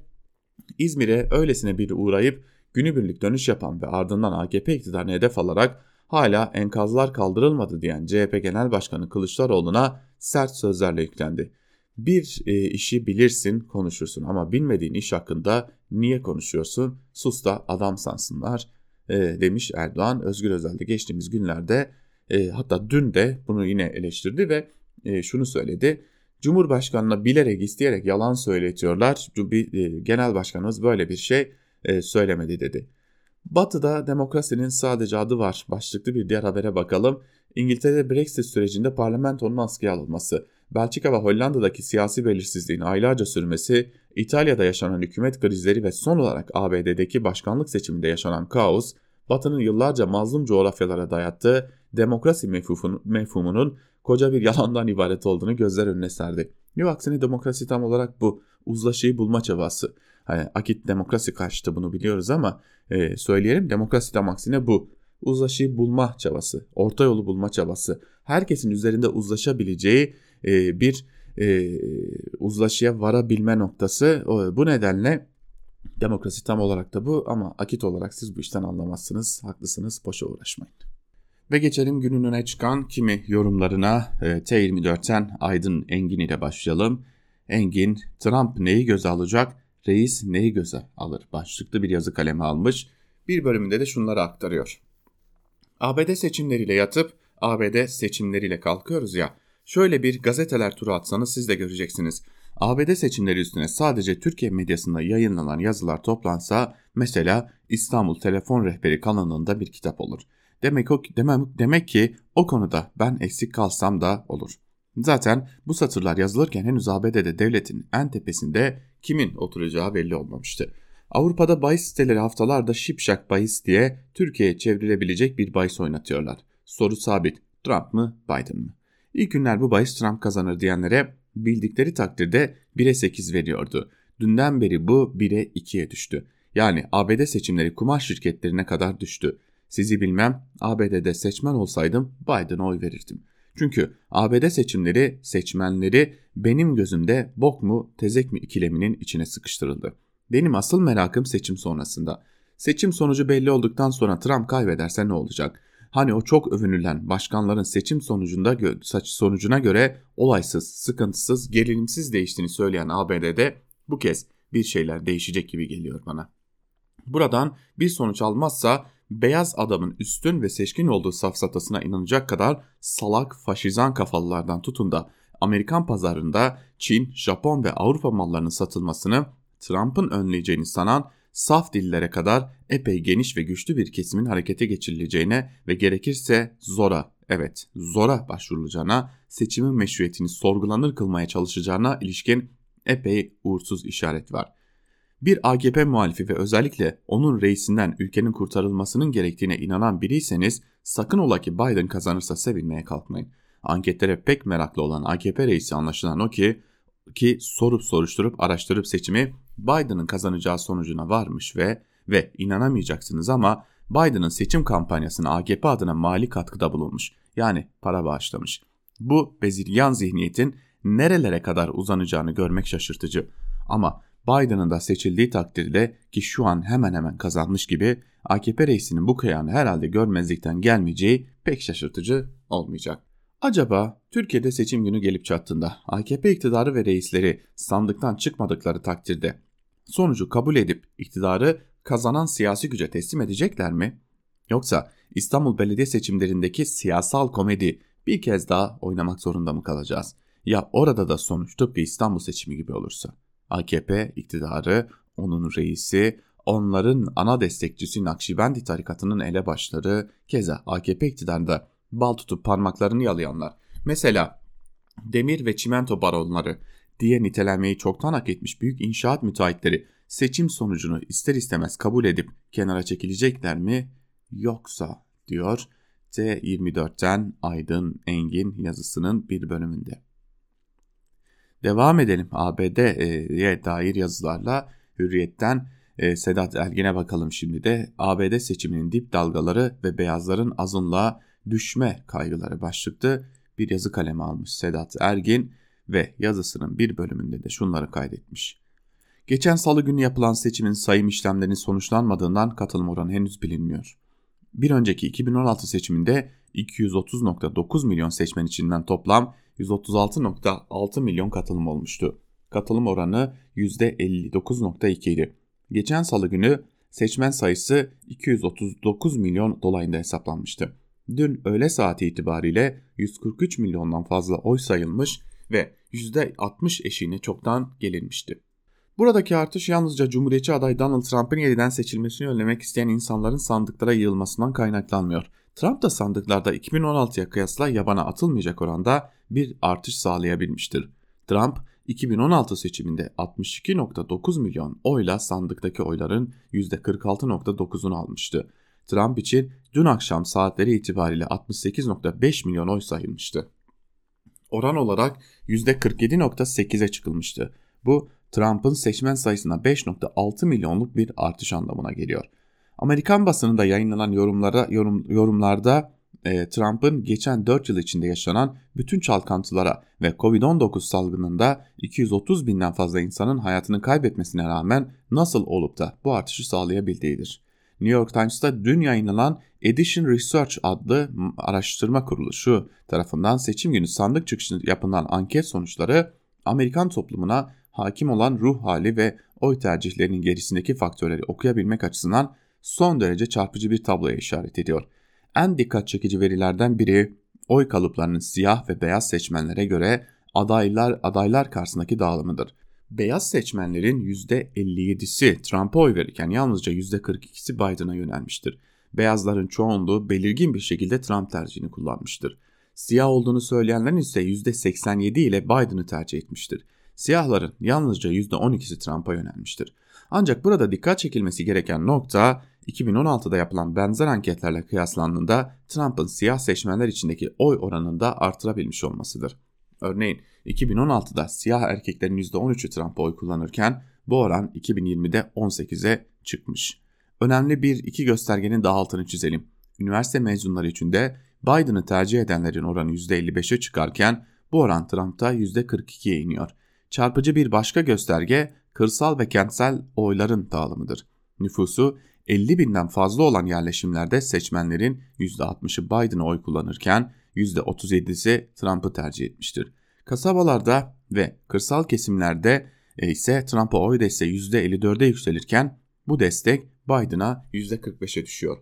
İzmir'e öylesine bir uğrayıp günübirlik dönüş yapan ve ardından AKP iktidarını hedef alarak hala enkazlar kaldırılmadı diyen CHP Genel Başkanı Kılıçdaroğlu'na sert sözlerle yüklendi. Bir e, işi bilirsin konuşursun ama bilmediğin iş hakkında niye konuşuyorsun sus da adam sansınlar e, demiş Erdoğan. Özgür Özel'de geçtiğimiz günlerde e, hatta dün de bunu yine eleştirdi ve e, şunu söyledi. Cumhurbaşkanına bilerek isteyerek yalan söyletiyorlar. E, genel başkanımız böyle bir şey e, söylemedi dedi. Batı'da demokrasinin sadece adı var. Başlıklı bir diğer habere bakalım. İngiltere Brexit sürecinde parlamentonun askıya alınması, Belçika ve Hollanda'daki siyasi belirsizliğin aylarca sürmesi, İtalya'da yaşanan hükümet krizleri ve son olarak ABD'deki başkanlık seçiminde yaşanan kaos, Batı'nın yıllarca mazlum coğrafyalara dayattığı demokrasi mefhumunun koca bir yalandan ibaret olduğunu gözler önüne serdi. Yok aksine demokrasi tam olarak bu uzlaşıyı bulma çabası. Hani akit demokrasi karşıtı bunu biliyoruz ama e, söyleyelim demokrasi tam aksine bu. Uzlaşıyı bulma çabası, orta yolu bulma çabası. Herkesin üzerinde uzlaşabileceği e, bir e, uzlaşıya varabilme noktası. Bu nedenle demokrasi tam olarak da bu ama akit olarak siz bu işten anlamazsınız. Haklısınız, boşa uğraşmayın. Ve geçelim günün öne çıkan kimi yorumlarına. E, T24'ten Aydın Engin ile başlayalım. Engin, Trump neyi göze alacak? Reis neyi göze alır? Başlıklı bir yazı kalemi almış. Bir bölümünde de şunları aktarıyor. ABD seçimleriyle yatıp ABD seçimleriyle kalkıyoruz ya. Şöyle bir gazeteler turu atsanız siz de göreceksiniz. ABD seçimleri üstüne sadece Türkiye medyasında yayınlanan yazılar toplansa mesela İstanbul Telefon Rehberi kanalında bir kitap olur. Demek, o, demem, demek ki o konuda ben eksik kalsam da olur. Zaten bu satırlar yazılırken henüz ABD'de devletin en tepesinde kimin oturacağı belli olmamıştı. Avrupa'da bahis siteleri haftalarda şipşak bahis diye Türkiye'ye çevrilebilecek bir bahis oynatıyorlar. Soru sabit. Trump mı Biden mı? İlk günler bu bahis Trump kazanır diyenlere bildikleri takdirde 1'e 8 veriyordu. Dünden beri bu 1'e 2'ye düştü. Yani ABD seçimleri kumar şirketlerine kadar düştü. Sizi bilmem ABD'de seçmen olsaydım Biden'a oy verirdim. Çünkü ABD seçimleri seçmenleri benim gözümde bok mu tezek mi ikileminin içine sıkıştırıldı. Benim asıl merakım seçim sonrasında. Seçim sonucu belli olduktan sonra Trump kaybederse ne olacak? Hani o çok övünülen başkanların seçim sonucunda sonucuna göre olaysız, sıkıntısız, gerilimsiz değiştiğini söyleyen ABD'de bu kez bir şeyler değişecek gibi geliyor bana. Buradan bir sonuç almazsa beyaz adamın üstün ve seçkin olduğu safsatasına inanacak kadar salak faşizan kafalılardan tutun da Amerikan pazarında Çin, Japon ve Avrupa mallarının satılmasını Trump'ın önleyeceğini sanan saf dillere kadar epey geniş ve güçlü bir kesimin harekete geçirileceğine ve gerekirse zora, evet zora başvurulacağına, seçimin meşruiyetini sorgulanır kılmaya çalışacağına ilişkin epey uğursuz işaret var. Bir AKP muhalifi ve özellikle onun reisinden ülkenin kurtarılmasının gerektiğine inanan biriyseniz sakın ola ki Biden kazanırsa sevinmeye kalkmayın. Anketlere pek meraklı olan AKP reisi anlaşılan o ki ki sorup soruşturup araştırıp seçimi Biden'ın kazanacağı sonucuna varmış ve ve inanamayacaksınız ama Biden'ın seçim kampanyasına AKP adına mali katkıda bulunmuş. Yani para bağışlamış. Bu beziryan zihniyetin nerelere kadar uzanacağını görmek şaşırtıcı. Ama Biden'ın da seçildiği takdirde ki şu an hemen hemen kazanmış gibi AKP reisinin bu kıyağını herhalde görmezlikten gelmeyeceği pek şaşırtıcı olmayacak. Acaba Türkiye'de seçim günü gelip çattığında AKP iktidarı ve reisleri sandıktan çıkmadıkları takdirde sonucu kabul edip iktidarı kazanan siyasi güce teslim edecekler mi? Yoksa İstanbul Belediye seçimlerindeki siyasal komedi bir kez daha oynamak zorunda mı kalacağız? Ya orada da sonuç tıpkı İstanbul seçimi gibi olursa? AKP iktidarı, onun reisi, onların ana destekçisi Nakşibendi tarikatının elebaşları, keza AKP iktidarında bal tutup parmaklarını yalayanlar. Mesela demir ve çimento baronları diye nitelenmeyi çoktan hak etmiş büyük inşaat müteahhitleri seçim sonucunu ister istemez kabul edip kenara çekilecekler mi? Yoksa diyor T24'ten Aydın Engin yazısının bir bölümünde. Devam edelim ABD'ye dair yazılarla Hürriyet'ten e, Sedat Ergin'e bakalım şimdi de. ABD seçiminin dip dalgaları ve beyazların azınlığa düşme kaygıları başlıklı bir yazı kalemi almış Sedat Ergin ve yazısının bir bölümünde de şunları kaydetmiş. Geçen salı günü yapılan seçimin sayım işlemlerinin sonuçlanmadığından katılım oranı henüz bilinmiyor. Bir önceki 2016 seçiminde 230.9 milyon seçmen içinden toplam 136.6 milyon katılım olmuştu. Katılım oranı %59.2 idi. Geçen salı günü seçmen sayısı 239 milyon dolayında hesaplanmıştı. Dün öğle saati itibariyle 143 milyondan fazla oy sayılmış ve %60 eşiğine çoktan gelinmişti. Buradaki artış yalnızca Cumhuriyetçi aday Donald Trump'ın yeniden seçilmesini önlemek isteyen insanların sandıklara yığılmasından kaynaklanmıyor. Trump da sandıklarda 2016'ya kıyasla yabana atılmayacak oranda bir artış sağlayabilmiştir. Trump 2016 seçiminde 62.9 milyon oyla sandıktaki oyların %46.9'unu almıştı. Trump için dün akşam saatleri itibariyle 68.5 milyon oy sayılmıştı. Oran olarak %47.8'e çıkılmıştı. Bu Trump'ın seçmen sayısına 5.6 milyonluk bir artış anlamına geliyor. Amerikan basınında yayınlanan yorumlara, yorum, yorumlarda e, Trump'ın geçen 4 yıl içinde yaşanan bütün çalkantılara ve Covid-19 salgınında 230 binden fazla insanın hayatını kaybetmesine rağmen nasıl olup da bu artışı sağlayabildiğidir. New York Times'ta dün yayınlanan Edition Research adlı araştırma kuruluşu tarafından seçim günü sandık çıkışı yapılan anket sonuçları Amerikan toplumuna hakim olan ruh hali ve oy tercihlerinin gerisindeki faktörleri okuyabilmek açısından son derece çarpıcı bir tabloya işaret ediyor. En dikkat çekici verilerden biri oy kalıplarının siyah ve beyaz seçmenlere göre adaylar adaylar karşısındaki dağılımıdır. Beyaz seçmenlerin %57'si Trump'a oy verirken yalnızca %42'si Biden'a yönelmiştir. Beyazların çoğunluğu belirgin bir şekilde Trump tercihini kullanmıştır. Siyah olduğunu söyleyenlerin ise %87 ile Biden'ı tercih etmiştir. siyahların yalnızca %12'si Trump'a yönelmiştir. Ancak burada dikkat çekilmesi gereken nokta 2016'da yapılan benzer anketlerle kıyaslandığında Trump'ın siyah seçmenler içindeki oy oranında artırabilmiş olmasıdır. Örneğin 2016'da siyah erkeklerin %13'ü Trump'a oy kullanırken bu oran 2020'de 18'e çıkmış. Önemli bir iki göstergenin daha altını çizelim. Üniversite mezunları için de Biden'ı tercih edenlerin oranı %55'e çıkarken bu oran Trump'ta %42'ye iniyor. Çarpıcı bir başka gösterge kırsal ve kentsel oyların dağılımıdır. Nüfusu 50 binden fazla olan yerleşimlerde seçmenlerin %60'ı Biden'a oy kullanırken %37'si Trump'ı tercih etmiştir. Kasabalarda ve kırsal kesimlerde e, ise Trump'a oy desteği %54'e yükselirken bu destek Biden'a %45'e düşüyor.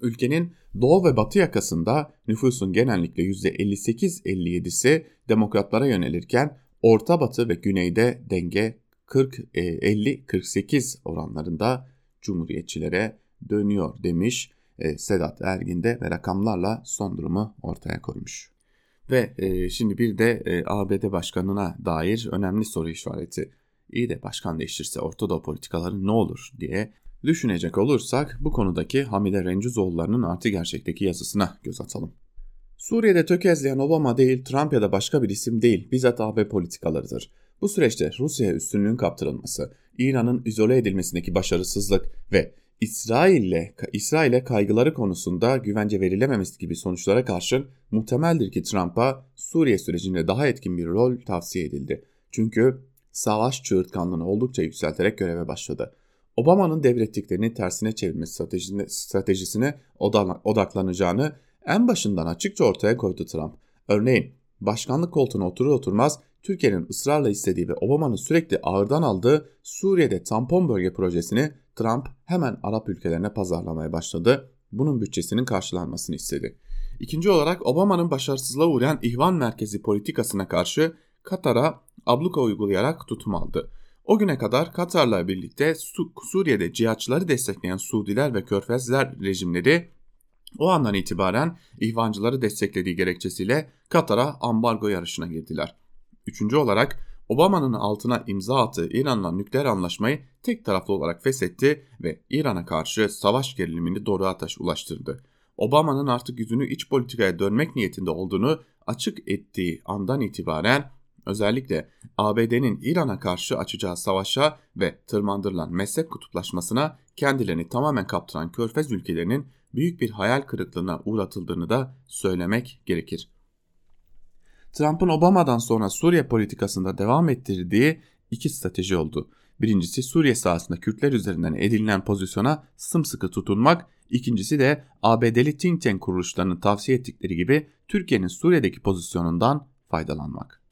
Ülkenin doğu ve batı yakasında nüfusun genellikle %58-57'si demokratlara yönelirken orta batı ve güneyde denge 40-50-48 oranlarında cumhuriyetçilere dönüyor demiş e, Sedat Ergin de rakamlarla son durumu ortaya koymuş. Ve e, şimdi bir de e, ABD başkanına dair önemli soru işareti. İyi de başkan değişirse Orta Doğu politikaları ne olur diye düşünecek olursak bu konudaki Hamide Rencuzoğulları'nın artı gerçekteki yazısına göz atalım. Suriye'de tökezleyen Obama değil, Trump ya da başka bir isim değil, bizzat AB politikalarıdır. Bu süreçte Rusya'ya üstünlüğün kaptırılması, İran'ın izole edilmesindeki başarısızlık ve İsrail'le İsrail'e kaygıları konusunda güvence verilememesi gibi sonuçlara karşın muhtemeldir ki Trump'a Suriye sürecinde daha etkin bir rol tavsiye edildi. Çünkü savaş çığırtkanlığını oldukça yükselterek göreve başladı. Obama'nın devrettiklerini tersine çevirme stratejisine, stratejisine odaklanacağını en başından açıkça ortaya koydu Trump. Örneğin başkanlık koltuğuna oturur oturmaz Türkiye'nin ısrarla istediği ve Obama'nın sürekli ağırdan aldığı Suriye'de tampon bölge projesini Trump hemen Arap ülkelerine pazarlamaya başladı. Bunun bütçesinin karşılanmasını istedi. İkinci olarak Obama'nın başarısızlığa uğrayan ihvan merkezi politikasına karşı Katar'a abluka uygulayarak tutum aldı. O güne kadar Katar'la birlikte Suriye'de cihatçıları destekleyen Suudiler ve Körfezler rejimleri o andan itibaren ihvancıları desteklediği gerekçesiyle Katar'a ambargo yarışına girdiler. Üçüncü olarak Obama'nın altına imza attığı İran'la nükleer anlaşmayı tek taraflı olarak feshetti ve İran'a karşı savaş gerilimini doğru ateş ulaştırdı. Obama'nın artık yüzünü iç politikaya dönmek niyetinde olduğunu açık ettiği andan itibaren özellikle ABD'nin İran'a karşı açacağı savaşa ve tırmandırılan meslek kutuplaşmasına kendilerini tamamen kaptıran körfez ülkelerinin büyük bir hayal kırıklığına uğratıldığını da söylemek gerekir. Trump'ın Obama'dan sonra Suriye politikasında devam ettirdiği iki strateji oldu. Birincisi Suriye sahasında Kürtler üzerinden edinilen pozisyona sımsıkı tutunmak, ikincisi de ABD'li think tank kuruluşlarının tavsiye ettikleri gibi Türkiye'nin Suriye'deki pozisyonundan faydalanmak.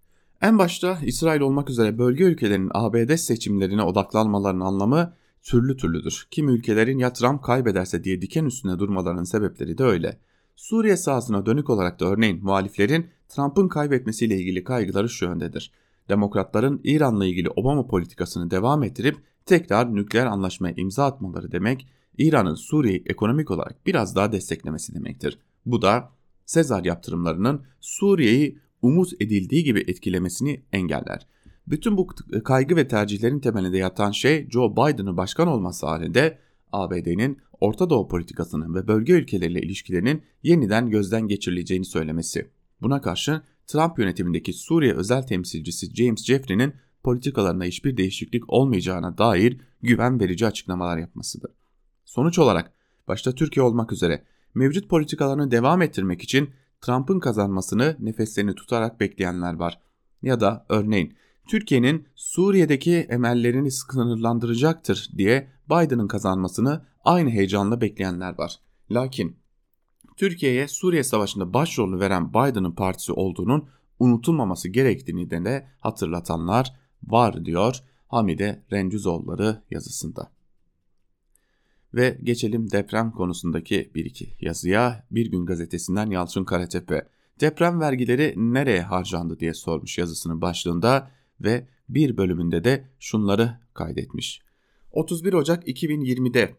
En başta İsrail olmak üzere bölge ülkelerinin ABD seçimlerine odaklanmalarının anlamı türlü türlüdür. Kimi ülkelerin ya Trump kaybederse diye diken üstünde durmalarının sebepleri de öyle. Suriye sahasına dönük olarak da örneğin muhaliflerin Trump'ın kaybetmesiyle ilgili kaygıları şu yöndedir. Demokratların İran'la ilgili Obama politikasını devam ettirip tekrar nükleer anlaşmaya imza atmaları demek, İran'ın Suriye'yi ekonomik olarak biraz daha desteklemesi demektir. Bu da Sezar yaptırımlarının Suriye'yi umut edildiği gibi etkilemesini engeller. Bütün bu kaygı ve tercihlerin temelinde yatan şey Joe Biden'ın başkan olması halinde ABD'nin Orta Doğu politikasının ve bölge ülkeleriyle ilişkilerinin yeniden gözden geçirileceğini söylemesi. Buna karşı Trump yönetimindeki Suriye özel temsilcisi James Jeffrey'nin politikalarında hiçbir değişiklik olmayacağına dair güven verici açıklamalar yapmasıdır. Sonuç olarak başta Türkiye olmak üzere mevcut politikalarını devam ettirmek için Trump'ın kazanmasını nefeslerini tutarak bekleyenler var. Ya da örneğin Türkiye'nin Suriye'deki emellerini sınırlandıracaktır diye Biden'ın kazanmasını aynı heyecanla bekleyenler var. Lakin Türkiye'ye Suriye Savaşı'nda başrolü veren Biden'ın partisi olduğunun unutulmaması gerektiğini de hatırlatanlar var diyor Hamide Rencüzoğulları yazısında. Ve geçelim deprem konusundaki bir iki yazıya. Bir gün gazetesinden Yalçın Karatepe deprem vergileri nereye harcandı diye sormuş yazısının başlığında ve bir bölümünde de şunları kaydetmiş. 31 Ocak 2020'de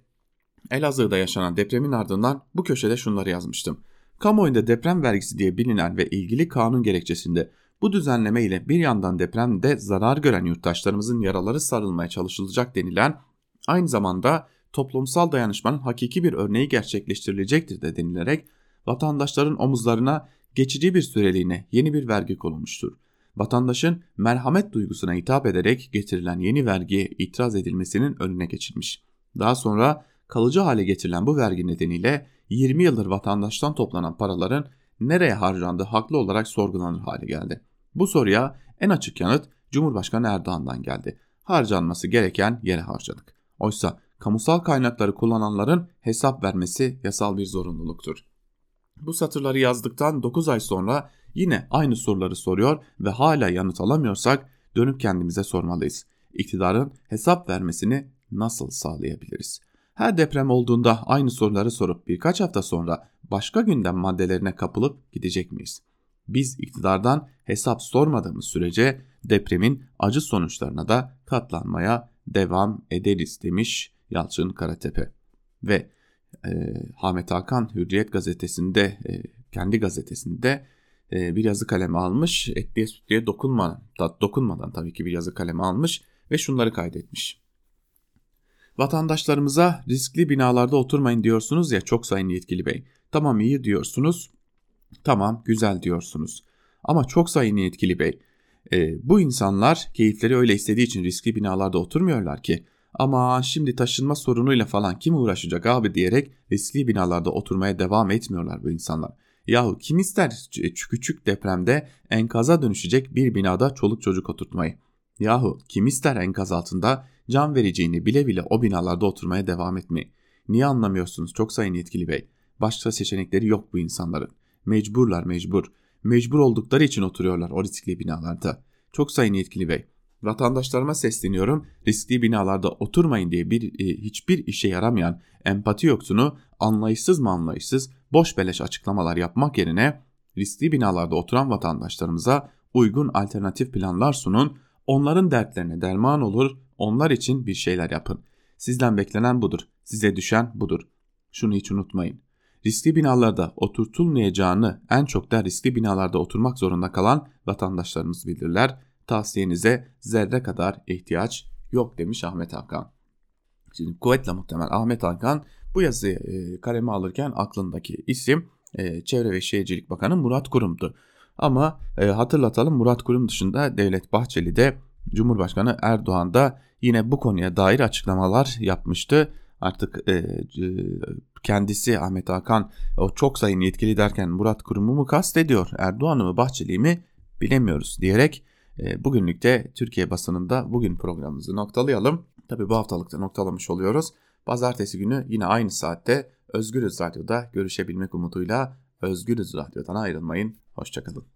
Elazığ'da yaşanan depremin ardından bu köşede şunları yazmıştım. Kamuoyunda deprem vergisi diye bilinen ve ilgili kanun gerekçesinde Bu düzenleme ile bir yandan depremde zarar gören yurttaşlarımızın yaraları sarılmaya çalışılacak denilen aynı zamanda toplumsal dayanışmanın hakiki bir örneği gerçekleştirilecektir de denilerek vatandaşların omuzlarına geçici bir süreliğine yeni bir vergi konulmuştur. Vatandaşın merhamet duygusuna hitap ederek getirilen yeni vergiye itiraz edilmesinin önüne geçilmiş. Daha sonra kalıcı hale getirilen bu vergi nedeniyle 20 yıldır vatandaştan toplanan paraların nereye harcandığı haklı olarak sorgulanır hale geldi. Bu soruya en açık yanıt Cumhurbaşkanı Erdoğan'dan geldi. Harcanması gereken yere harcadık. Oysa kamusal kaynakları kullananların hesap vermesi yasal bir zorunluluktur. Bu satırları yazdıktan 9 ay sonra yine aynı soruları soruyor ve hala yanıt alamıyorsak dönüp kendimize sormalıyız. İktidarın hesap vermesini nasıl sağlayabiliriz? Her deprem olduğunda aynı soruları sorup birkaç hafta sonra başka gündem maddelerine kapılıp gidecek miyiz? Biz iktidardan hesap sormadığımız sürece depremin acı sonuçlarına da katlanmaya devam ederiz demiş Yalçın Karatepe. Ve e, Ahmet Hakan Hürriyet gazetesinde e, kendi gazetesinde e, bir yazı kalemi almış. Etliye sütlüye dokunmadan, dokunmadan tabii ki bir yazı kalemi almış ve şunları kaydetmiş. Vatandaşlarımıza riskli binalarda oturmayın diyorsunuz ya çok sayın yetkili bey. Tamam iyi diyorsunuz. Tamam güzel diyorsunuz. Ama çok sayın yetkili bey. E, bu insanlar keyifleri öyle istediği için riskli binalarda oturmuyorlar ki. Ama şimdi taşınma sorunuyla falan kim uğraşacak abi diyerek riskli binalarda oturmaya devam etmiyorlar bu insanlar. Yahu kim ister küçük depremde enkaza dönüşecek bir binada çoluk çocuk oturtmayı? Yahu kim ister enkaz altında can vereceğini bile bile o binalarda oturmaya devam etmeyi? Niye anlamıyorsunuz çok sayın yetkili bey? Başka seçenekleri yok bu insanların. Mecburlar mecbur. Mecbur oldukları için oturuyorlar o riskli binalarda. Çok sayın yetkili bey. Vatandaşlarıma sesleniyorum. Riskli binalarda oturmayın diye bir e, hiçbir işe yaramayan empati yoksunu anlayışsız mı anlayışsız boş beleş açıklamalar yapmak yerine riskli binalarda oturan vatandaşlarımıza uygun alternatif planlar sunun. Onların dertlerine derman olur. Onlar için bir şeyler yapın. Sizden beklenen budur. Size düşen budur. Şunu hiç unutmayın. Riskli binalarda oturtulmayacağını en çok da riskli binalarda oturmak zorunda kalan vatandaşlarımız bilirler tavsiyenize zerre kadar ihtiyaç yok demiş Ahmet Hakan. Şimdi kuvvetle muhtemel Ahmet Hakan bu yazıyı e, kaleme alırken aklındaki isim e, Çevre ve Şehircilik Bakanı Murat Kurum'du. Ama e, hatırlatalım Murat Kurum dışında Devlet Bahçeli de Cumhurbaşkanı Erdoğan da yine bu konuya dair açıklamalar yapmıştı. Artık e, e, kendisi Ahmet Hakan o çok sayın yetkili derken Murat Kurum'u mu kastediyor Erdoğan'ı mı Bahçeli'yi mi bilemiyoruz diyerek e, bugünlük de Türkiye basınında bugün programımızı noktalayalım. Tabi bu haftalıkta noktalamış oluyoruz. Pazartesi günü yine aynı saatte Özgürüz Radyo'da görüşebilmek umuduyla Özgürüz Radyo'dan ayrılmayın. Hoşçakalın.